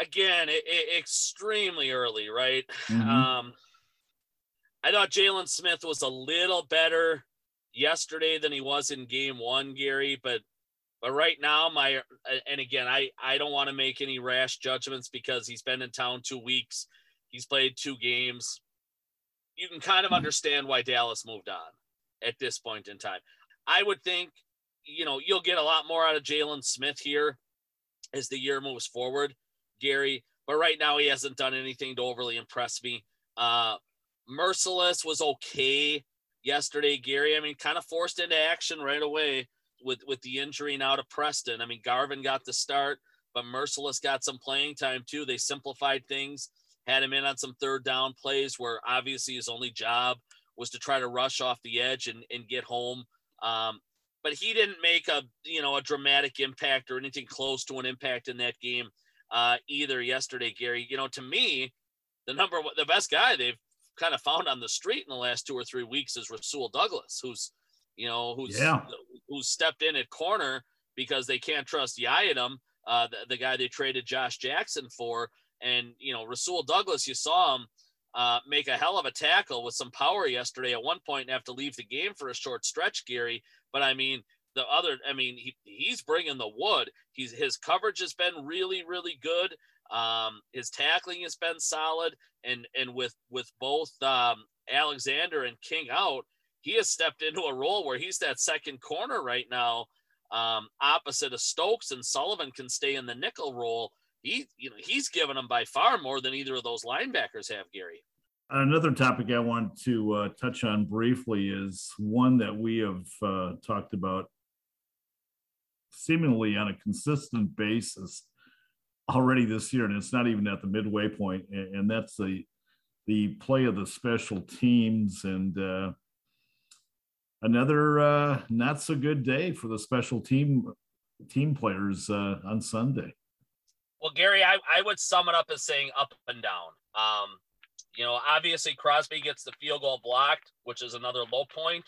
again, it, it, extremely early, right? Mm-hmm. Um, I thought Jaylon Smith was a little better yesterday than he was in game one, Gary. But but right now, my and again, I I don't want to make any rash judgments because he's been in town two weeks. He's played two games. You can kind of mm-hmm. understand why Dallas moved on at this point in time. I would think, you know, you'll get a lot more out of Jaylon Smith here as the year moves forward, Gary. But right now, he hasn't done anything to overly impress me. Uh, Mercilus was okay yesterday, Gary. I mean, kind of forced into action right away with with the injury now to Preston. I mean, Garvin got the start, but Mercilus got some playing time too. They simplified things, had him in on some third down plays where obviously his only job was to try to rush off the edge and, and get home. Um, but he didn't make a you know a dramatic impact or anything close to an impact in that game uh, either yesterday, Gary. You know, to me, the number the best guy they've kind of found on the street in the last two or three weeks is Rasul Douglas, who's you know who's yeah. who's stepped in at corner because they can't trust Yiadom, uh, the, the guy they traded Josh Jackson for, and you know Rasul Douglas, you saw him uh, make a hell of a tackle with some power yesterday. At one point, and have to leave the game for a short stretch, Gary. But I mean, the other, I mean, he, he's bringing the wood. He's his coverage has been really, really good. Um, his tackling has been solid, and and with with both um, Alexander and King out, he has stepped into a role where he's that second corner right now, um, opposite of Stokes, and Sullivan can stay in the nickel role. He, you know, he's given them by far more than either of those linebackers have, Gary. Another topic I want to uh, touch on briefly is one that we have uh, talked about seemingly on a consistent basis already this year, and it's not even at the midway point, and, and that's the the play of the special teams and uh, another uh, not so good day for the special team team players uh, on Sunday. Well, Gary, I, I would sum it up as saying up and down. Um, you know, obviously Crosby gets the field goal blocked, which is another low point,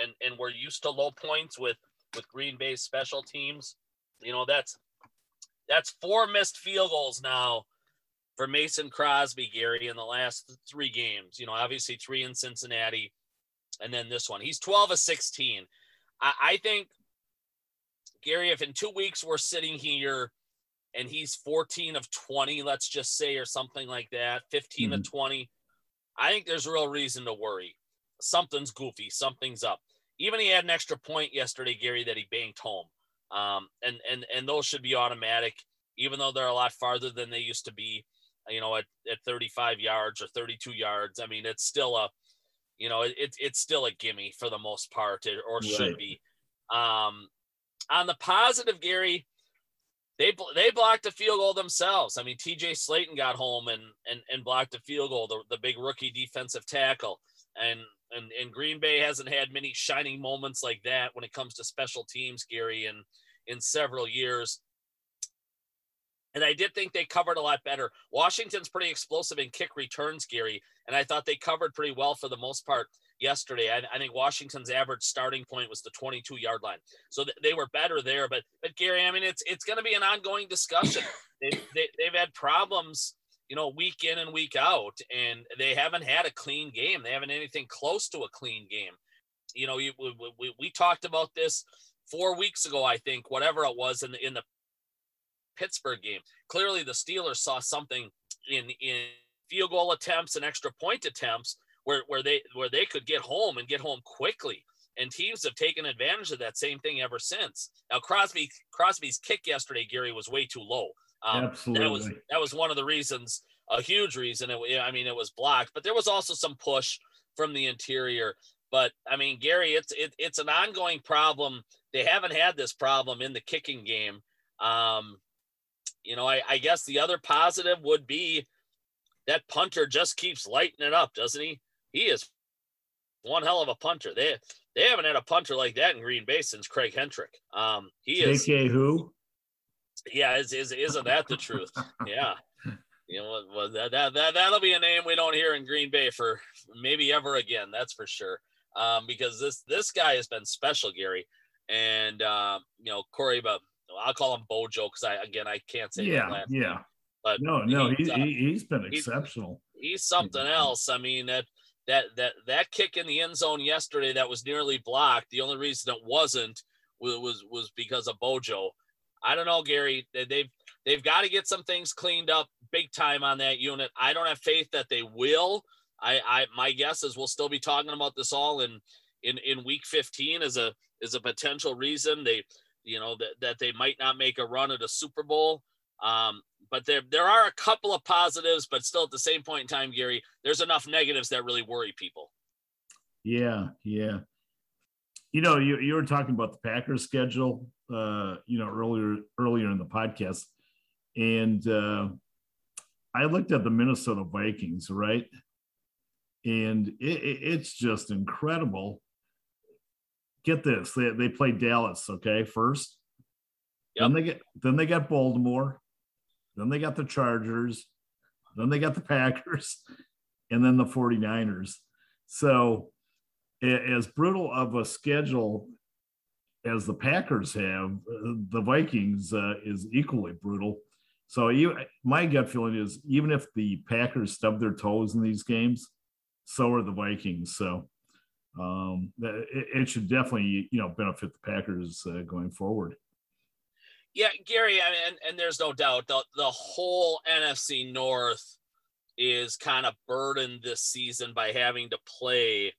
and and we're used to low points with with Green Bay special teams. You know, that's that's four missed field goals now for Mason Crosby, Gary, in the last three games. You know, obviously three in Cincinnati, and then this one. He's 12 of 16. I, I think, Gary, if in two weeks we're sitting here and he's 14 of 20, let's just say, or something like that, 15 mm-hmm. of 20, I think there's real reason to worry. Something's goofy, something's up. Even he had an extra point yesterday, Gary, that he banked home. Um, and and and those should be automatic, even though they're a lot farther than they used to be. You know, at, at 35 yards or 32 yards. I mean, it's still a, you know, it, it's still a gimme for the most part, or right. should be. Um, on the positive, Gary, they they blocked a field goal themselves. I mean, T.J. Slaton got home and and and blocked a field goal, the, the big rookie defensive tackle, and and, and Green Bay hasn't had many shining moments like that when it comes to special teams, Gary, in in several years. And I did think they covered a lot better. Washington's pretty explosive in kick returns, Gary, and I thought they covered pretty well for the most part yesterday. I, I think Washington's average starting point was the 22 yard line, so th- they were better there. But but Gary, I mean, it's it's going to be an ongoing discussion. they, they, they've had problems you know, week in and week out, and they haven't had a clean game. They haven't anything close to a clean game. You know, we, we, we talked about this four weeks ago, I think, whatever it was in the in the Pittsburgh game. Clearly, the Steelers saw something in in field goal attempts and extra point attempts where where they where they could get home and get home quickly. And teams have taken advantage of that same thing ever since. Now Crosby Crosby's kick yesterday, Gary, was way too low. Um, Absolutely. That was that was one of the reasons, a huge reason. It, I mean, it was blocked, but there was also some push from the interior. But I mean, Gary, it's it, it's an ongoing problem. They haven't had this problem in the kicking game. Um, you know, I, I guess the other positive would be that punter just keeps lighting it up, doesn't he? He is one hell of a punter. They they haven't had a punter like that in Green Bay since Craig Hentrich. Um, he is who? Yeah, is, is isn't that the truth? Yeah. You know, well, that, that, that, that'll be a name we don't hear in Green Bay for maybe ever again. That's for sure. Um, because this, this guy has been special, Gary. And, um, you know, Corey, but I'll call him Bojo because I, again, I can't say yeah, yeah. But no, no, he, uh, he's been exceptional. He's, he's something else. I mean, that that that that kick in the end zone yesterday that was nearly blocked. The only reason it wasn't was was, was because of Bojo. I don't know, Gary. They've they've got to get some things cleaned up big time on that unit. I don't have faith that they will. I, I my guess is we'll still be talking about this all in in in week 15 as a is a potential reason they you know that, that they might not make a run at a Super Bowl. Um, but there there are a couple of positives, but still at the same point in time, Gary, there's enough negatives that really worry people. Yeah, yeah. You know, you, you were talking about the Packers schedule, uh, you know, earlier earlier in the podcast, and uh, I looked at the Minnesota Vikings, right? And it, it, it's just incredible. Get this: they, they play Dallas, okay, first. Yep. Then they get then they got Baltimore, then they got the Chargers, then they got the Packers, and then the 49ers. So, as brutal of a schedule as the Packers have, uh, the Vikings uh, is equally brutal. So, you, my gut feeling is even if the Packers stub their toes in these games, so are the Vikings. So, um, it, it, should definitely you know benefit the Packers uh, going forward. Yeah, Gary, I mean, and, and there's no doubt the, the whole NFC North is kind of burdened this season by having to play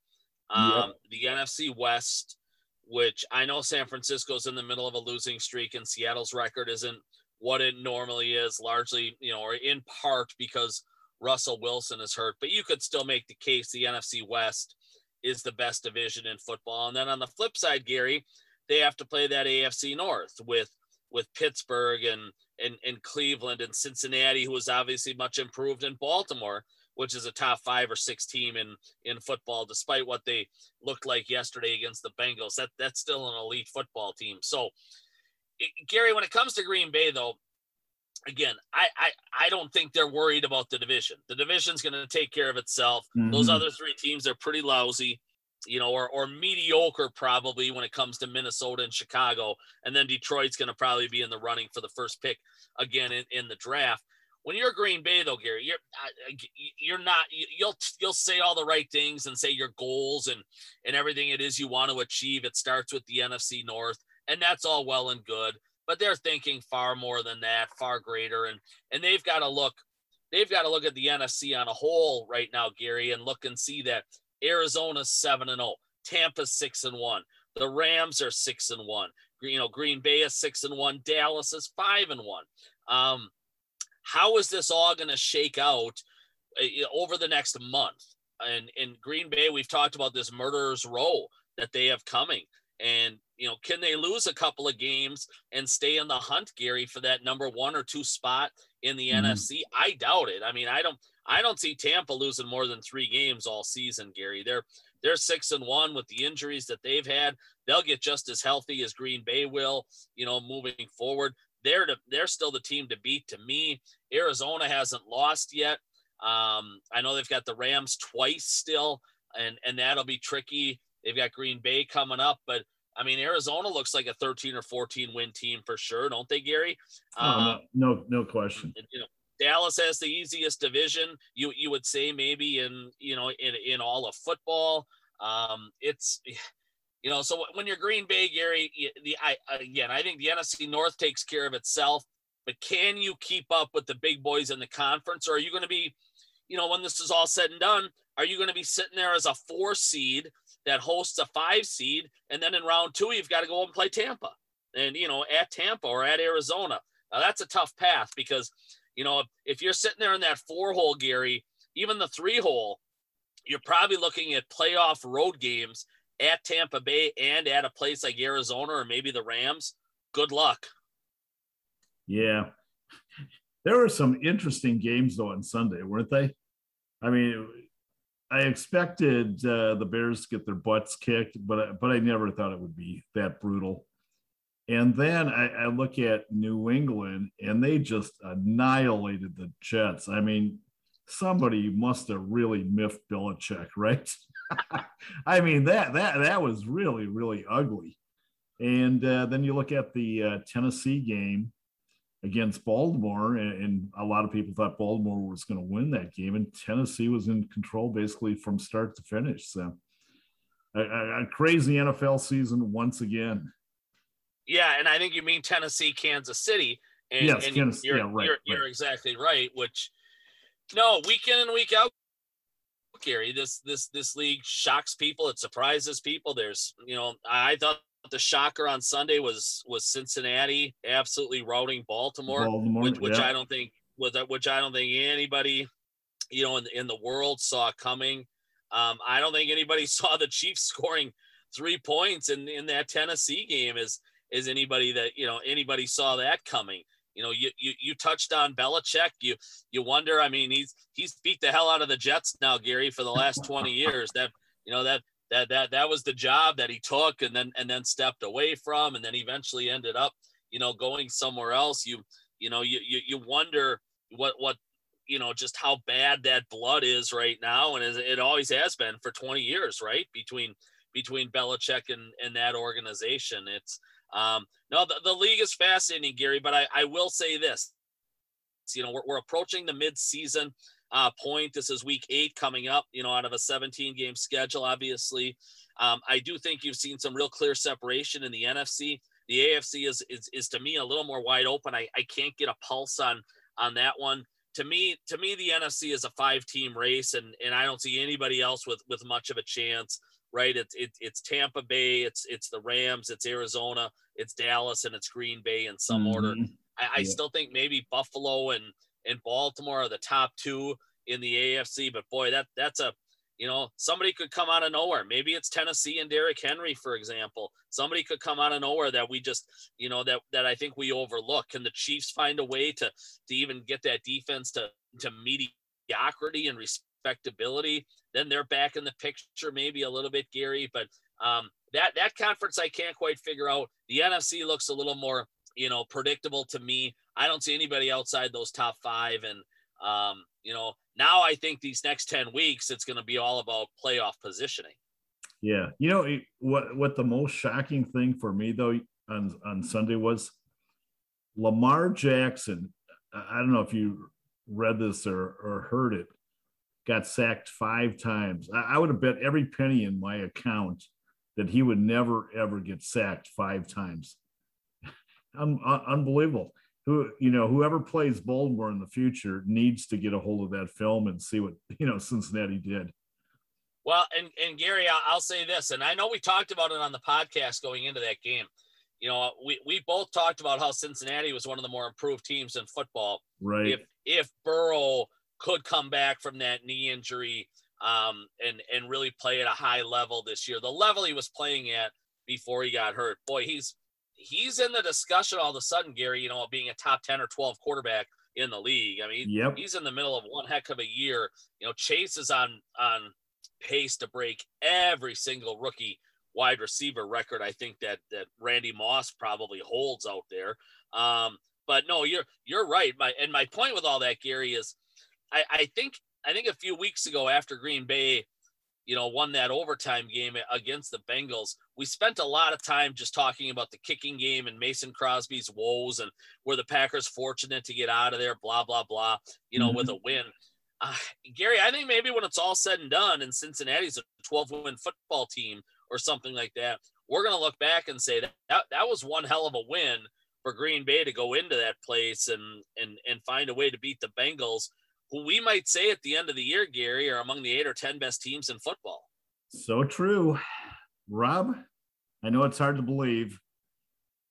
um, yep. the NFC West, which I know San Francisco's in the middle of a losing streak, and Seattle's record isn't what it normally is, largely, you know, or in part because Russell Wilson is hurt. But you could still make the case the NFC West is the best division in football. And then on the flip side, Gary, they have to play that AFC North with with Pittsburgh and, and, and Cleveland and Cincinnati, who was obviously much improved, in Baltimore, which is a top five or six team in, in football, despite what they looked like yesterday against the Bengals. That that's still an elite football team. So, it, Gary, when it comes to Green Bay, though, again, I, I I don't think they're worried about the division. The division's going to take care of itself. Mm-hmm. Those other three teams are pretty lousy you know, or or mediocre probably when it comes to Minnesota and Chicago, and then Detroit's going to probably be in the running for the first pick again in, in the draft. When you're Green Bay, though, Gary, you're you're not you'll you'll say all the right things and say your goals and and everything it is you want to achieve. It starts with the NFC North, and that's all well and good. But they're thinking far more than that, far greater, and and they've got to look they've got to look at the NFC on a whole right now, Gary, and look and see that Arizona's 7 and 0. Tampa's 6 and 1. The Rams are 6 and 1. You know, Green Bay is 6 and 1. Dallas is 5 and 1. Um, how is this all going to shake out uh, over the next month? And in Green Bay, we've talked about this murderer's row that they have coming. And, you know, can they lose a couple of games and stay in the hunt, Gary, for that number one or two spot in the mm-hmm. NFC? I doubt it. I mean, I don't I don't see Tampa losing more than three games all season, Gary. They're they're six and one with the injuries that they've had. They'll get just as healthy as Green Bay will, you know, moving forward. They're to, they're still the team to beat to me. Arizona hasn't lost yet. Um, I know they've got the Rams twice still, and and that'll be tricky. They've got Green Bay coming up, but I mean, Arizona looks like a 13 or 14 win team for sure, don't they, Gary? Oh, um, no, no, no question. You know, Dallas has the easiest division. You you would say maybe in you know in in all of football. Um, it's you know so when you're Green Bay, Gary, the I again I think the NFC North takes care of itself. But can you keep up with the big boys in the conference, or are you going to be, you know, when this is all said and done, are you going to be sitting there as a four seed that hosts a five seed, and then in round two you've got to go and play Tampa, and you know at Tampa or at Arizona. Now that's a tough path because you know, if you're sitting there in that four hole, Gary, even the three hole, you're probably looking at playoff road games at Tampa Bay and at a place like Arizona or maybe the Rams. Good luck. Yeah. There were some interesting games though on Sunday, weren't they? I mean, I expected uh, the Bears to get their butts kicked, but but I never thought it would be that brutal. And then I, I, look at New England and they just annihilated the Jets. I mean, somebody must have really miffed Belichick, right? I mean, that that that was really, really ugly. And uh, then you look at the uh, Tennessee game against Baltimore, and, and a lot of people thought Baltimore was going to win that game, and Tennessee was in control basically from start to finish. So, a, a, a crazy NFL season once again. Yeah, and I think you mean Tennessee, Kansas City. And, yes, and Tennessee, you're, yeah, right, you're, right. you're exactly right. Which, no, week in and week out, Gary. This this this league shocks people. It surprises people. There's, you know, I thought the shocker on Sunday was was Cincinnati absolutely routing Baltimore, Baltimore, which, which yeah. I don't think was which I don't think anybody, you know, in the, in the world saw coming. Um, I don't think anybody saw the Chiefs scoring three points in in that Tennessee game Is is anybody that you know anybody saw that coming. You know, you, you you touched on Belichick. You you wonder. I mean, he's he's beat the hell out of the Jets now, Gary, for the last twenty years. That you know that that that that was the job that he took and then and then stepped away from and then eventually ended up you know going somewhere else you you know you you, you wonder what what you know just how bad that blood is right now and it always has been for 20 years right between between Belichick and and that organization it's um no the, the league is fascinating Gary but I I will say this you know we're, we're approaching the mid season uh, point. This is week eight coming up, you know, out of a 17 game schedule, obviously. Um, I do think you've seen some real clear separation in the NFC. The AFC is, is, is to me a little more wide open. I, I can't get a pulse on, on that one. To me, to me, the NFC is a five team race and, and I don't see anybody else with, with much of a chance, right? It's, it, it's Tampa Bay, it's, it's the Rams, it's Arizona, it's Dallas and it's Green Bay in some mm-hmm. order. I, I yeah. still think maybe Buffalo and, and Baltimore are the top two in the AFC. But boy, that that's a you know somebody could come out of nowhere. Maybe it's Tennessee and Derrick Henry, for example. Somebody could come out of nowhere that we just you know that that I think we overlook. Can the Chiefs find a way to to even get that defense to to mediocrity and respectability? Then they're back in the picture, maybe a little bit, Gary. But um, that that conference I can't quite figure out. The NFC looks a little more you know predictable to me. I don't see anybody outside those top five. And, um, you know, now I think these next 10 weeks, it's going to be all about playoff positioning. Yeah. You know, what, what the most shocking thing for me though, on, on Sunday was Lamar Jackson. I don't know if you read this or, or heard it, got sacked five times. I, I would have bet every penny in my account that he would never, ever get sacked five times. Un- un- unbelievable who you know whoever plays Baltimore in the future needs to get a hold of that film and see what you know Cincinnati did. Well, and and Gary, I'll, I'll say this, and I know we talked about it on the podcast going into that game. You know, we we both talked about how Cincinnati was one of the more improved teams in football. Right. If if Burrow could come back from that knee injury um, and and really play at a high level this year, the level he was playing at before he got hurt, boy, he's he's in the discussion all of a sudden, Gary, you know, being a top 10 or 12 quarterback in the league. I mean, yep. he's in the middle of one heck of a year. You know, Chase is on on pace to break every single rookie wide receiver record. I think that that Randy Moss probably holds out there. Um, but no, you're you're right. My and my point with all that, Gary, is I, I think I think a few weeks ago after Green Bay you know, won that overtime game against the Bengals. We spent a lot of time just talking about the kicking game and Mason Crosby's woes and were the Packers fortunate to get out of there, blah, blah, blah, you know, mm-hmm. with a win. Uh, Gary, I think maybe when it's all said and done and Cincinnati's a 12 win football team or something like that, we're going to look back and say that, that that was one hell of a win for Green Bay to go into that place and and and find a way to beat the Bengals who we might say at the end of the year, Gary, are among the eight or 10 best teams in football. So true. Rob, I know it's hard to believe,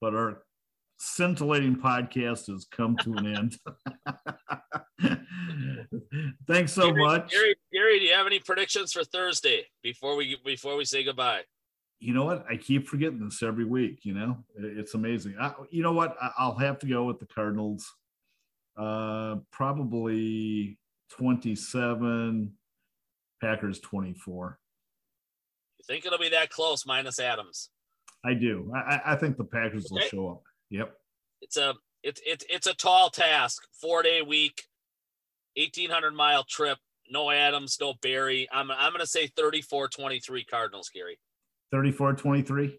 but our scintillating podcast has come to an end. Thanks so Gary, much. Gary, Gary, do you have any predictions for Thursday before we before we say goodbye? You know what? I keep forgetting this every week. You know, it's amazing. I, you know what? I'll have to go with the Cardinals uh, probably 27, Packers 24. You think it'll be that close minus Adams? I do. I, I think the Packers okay. will show up. Yep. It's a it's it's it's a tall task. Four day week, eighteen hundred mile trip. No Adams, no Barry. I'm I'm gonna say 34-23 Cardinals, Gary. 34-23?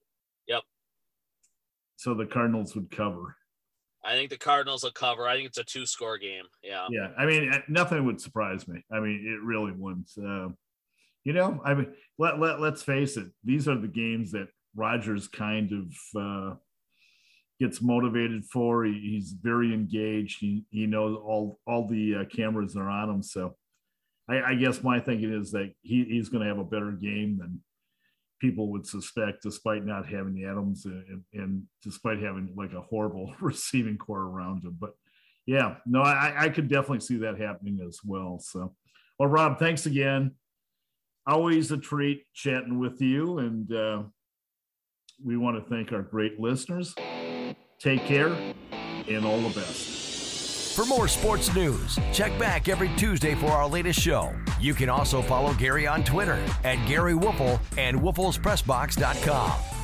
Yep. So the Cardinals would cover. I think the Cardinals will cover. I think it's a two score game. Yeah. Yeah. I mean, uh, nothing would surprise me. I mean, it really wouldn't. Uh, you know, I mean, let, let, let's face it. These are the games that Rodgers kind of uh, gets motivated for. He, he's very engaged. He, he knows all, all the uh, cameras are on him. So I, I guess my thinking is that he, he's going to have a better game than people would suspect, despite not having the Adams and, and despite having like a horrible receiving corps around him. But yeah, no, I, I could definitely see that happening as well. So, well, Rob, thanks again. Always a treat chatting with you. And uh, we want to thank our great listeners. Take care and all the best. For more sports news, check back every Tuesday for our latest show. You can also follow Gary on Twitter at Gary Woelfel and WoelfelsPressBox.com.